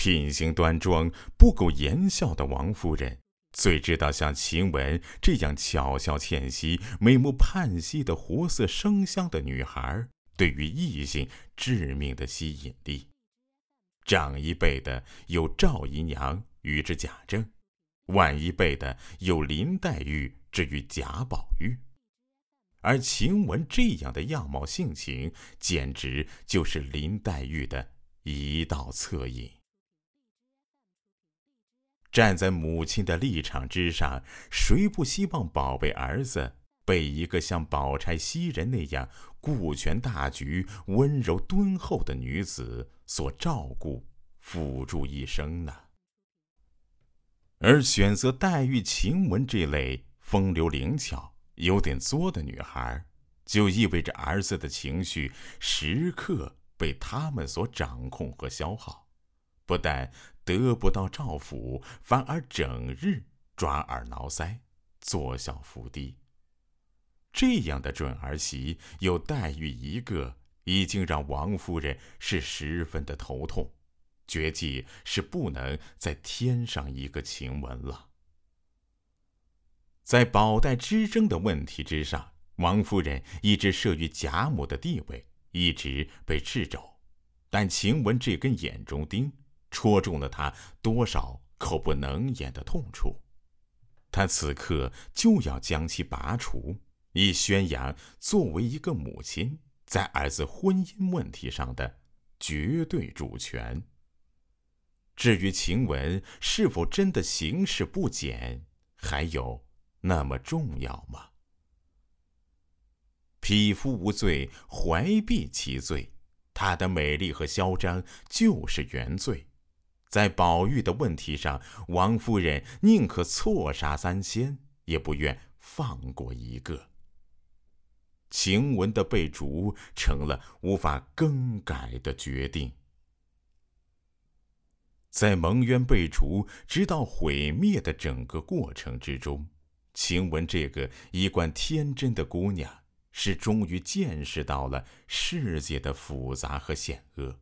品行端庄、不苟言笑的王夫人，最知道像晴雯这样巧笑倩兮、眉目盼兮的活色生香的女孩对于异性致命的吸引力。长一辈的有赵姨娘与之贾政，晚一辈的有林黛玉之于贾宝玉，而晴雯这样的样貌性情，简直就是林黛玉的一道侧影。站在母亲的立场之上，谁不希望宝贝儿子被一个像宝钗袭人那样顾全大局、温柔敦厚的女子？所照顾、辅助一生呢？而选择黛玉、晴雯这类风流灵巧、有点作的女孩，就意味着儿子的情绪时刻被他们所掌控和消耗，不但得不到照拂，反而整日抓耳挠腮、作小伏低。这样的准儿媳有黛玉一个。已经让王夫人是十分的头痛，决计是不能再添上一个晴雯了。在宝黛之争的问题之上，王夫人一直慑于贾母的地位，一直被掣肘。但晴雯这根眼中钉，戳中了他多少口不能言的痛处，他此刻就要将其拔除，以宣扬作为一个母亲。在儿子婚姻问题上的绝对主权。至于晴雯是否真的行事不检，还有那么重要吗？匹夫无罪，怀璧其罪。她的美丽和嚣张就是原罪。在宝玉的问题上，王夫人宁可错杀三千，也不愿放过一个。晴雯的被逐成了无法更改的决定。在蒙冤被逐直到毁灭的整个过程之中，晴雯这个一贯天真的姑娘，是终于见识到了世界的复杂和险恶。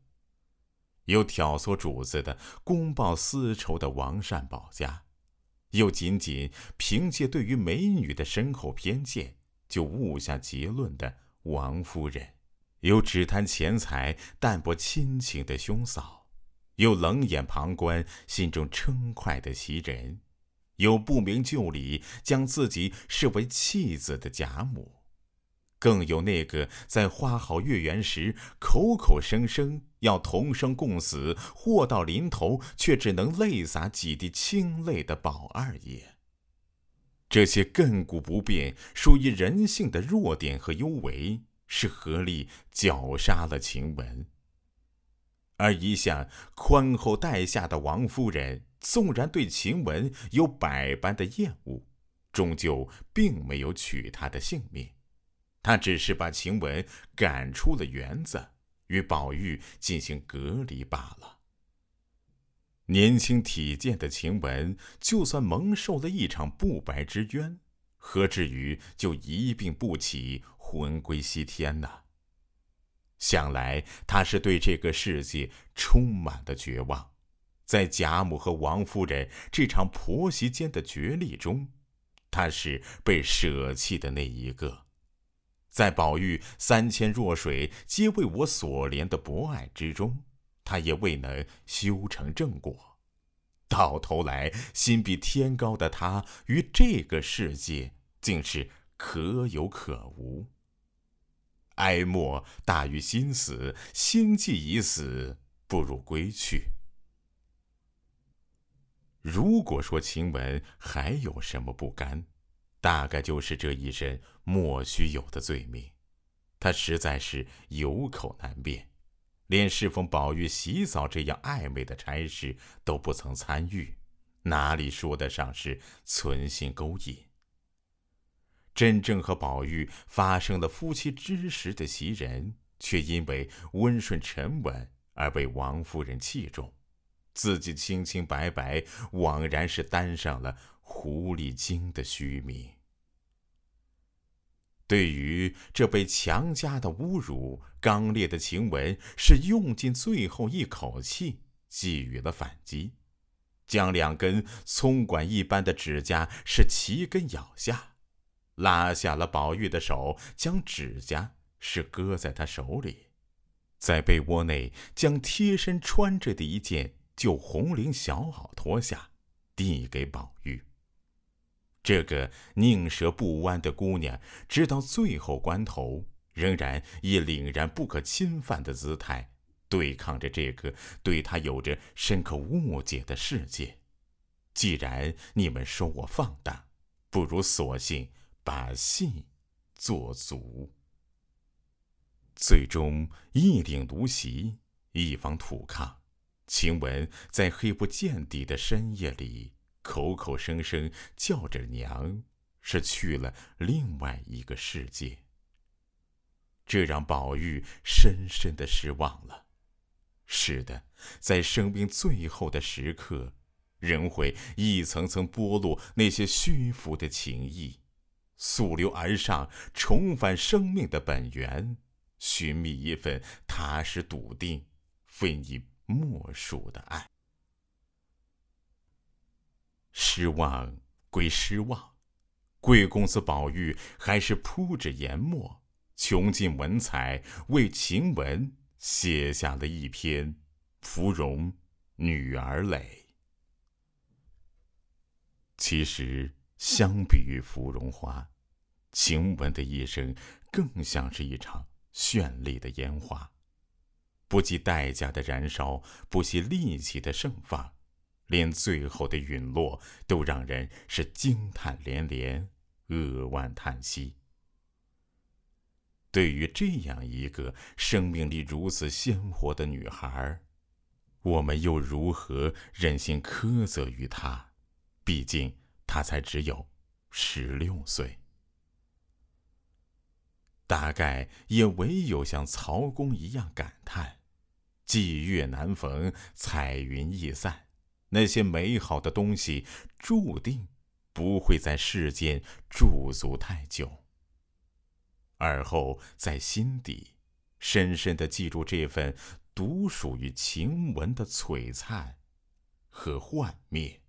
有挑唆主子的、公报私仇的王善保家，又仅仅凭借对于美女的深厚偏见。就误下结论的王夫人，有只贪钱财淡泊亲情的兄嫂，有冷眼旁观心中称快的袭人，有不明就里将自己视为弃子的贾母，更有那个在花好月圆时口口声声要同生共死，祸到临头却只能泪洒几滴清泪的宝二爷。这些亘古不变、属于人性的弱点和幽为，是合力绞杀了晴雯。而一向宽厚待下的王夫人，纵然对晴雯有百般的厌恶，终究并没有取她的性命。他只是把晴雯赶出了园子，与宝玉进行隔离罢了。年轻体健的晴雯，就算蒙受了一场不白之冤，何至于就一病不起，魂归西天呢？想来他是对这个世界充满了绝望，在贾母和王夫人这场婆媳间的角力中，他是被舍弃的那一个，在宝玉三千弱水皆为我所怜的博爱之中。他也未能修成正果，到头来心比天高的他与这个世界竟是可有可无。哀莫大于心死，心既已死，不如归去。如果说晴雯还有什么不甘，大概就是这一身莫须有的罪名，他实在是有口难辩。连侍奉宝玉洗澡这样暧昧的差事都不曾参与，哪里说得上是存心勾引？真正和宝玉发生了夫妻之实的袭人，却因为温顺沉稳而被王夫人器重，自己清清白白，枉然是担上了狐狸精的虚名。对于这被强加的侮辱，刚烈的晴雯是用尽最后一口气，给予了反击，将两根葱管一般的指甲是齐根咬下，拉下了宝玉的手，将指甲是搁在他手里，在被窝内将贴身穿着的一件旧红绫小袄脱下，递给宝玉。这个宁折不弯的姑娘，直到最后关头，仍然以凛然不可侵犯的姿态，对抗着这个对她有着深刻误解的世界。既然你们说我放荡，不如索性把戏做足。最终一顶芦席，一方土炕，晴雯在黑不见底的深夜里。口口声声叫着娘，是去了另外一个世界。这让宝玉深深的失望了。是的，在生命最后的时刻，人会一层层剥落那些虚浮的情谊，溯流而上，重返生命的本源，寻觅一份踏实笃定、非你莫属的爱。失望归失望，贵公子宝玉还是铺着研墨，穷尽文采，为晴雯写下了一篇《芙蓉女儿泪》。其实，相比于芙蓉花，晴雯的一生更像是一场绚丽的烟花，不计代价的燃烧，不惜力气的盛放。连最后的陨落都让人是惊叹连连，扼腕叹息。对于这样一个生命力如此鲜活的女孩，我们又如何忍心苛责于她？毕竟她才只有十六岁。大概也唯有像曹公一样感叹：“霁月难逢，彩云易散。”那些美好的东西，注定不会在世间驻足太久。而后，在心底深深的记住这份独属于晴雯的璀璨和幻灭。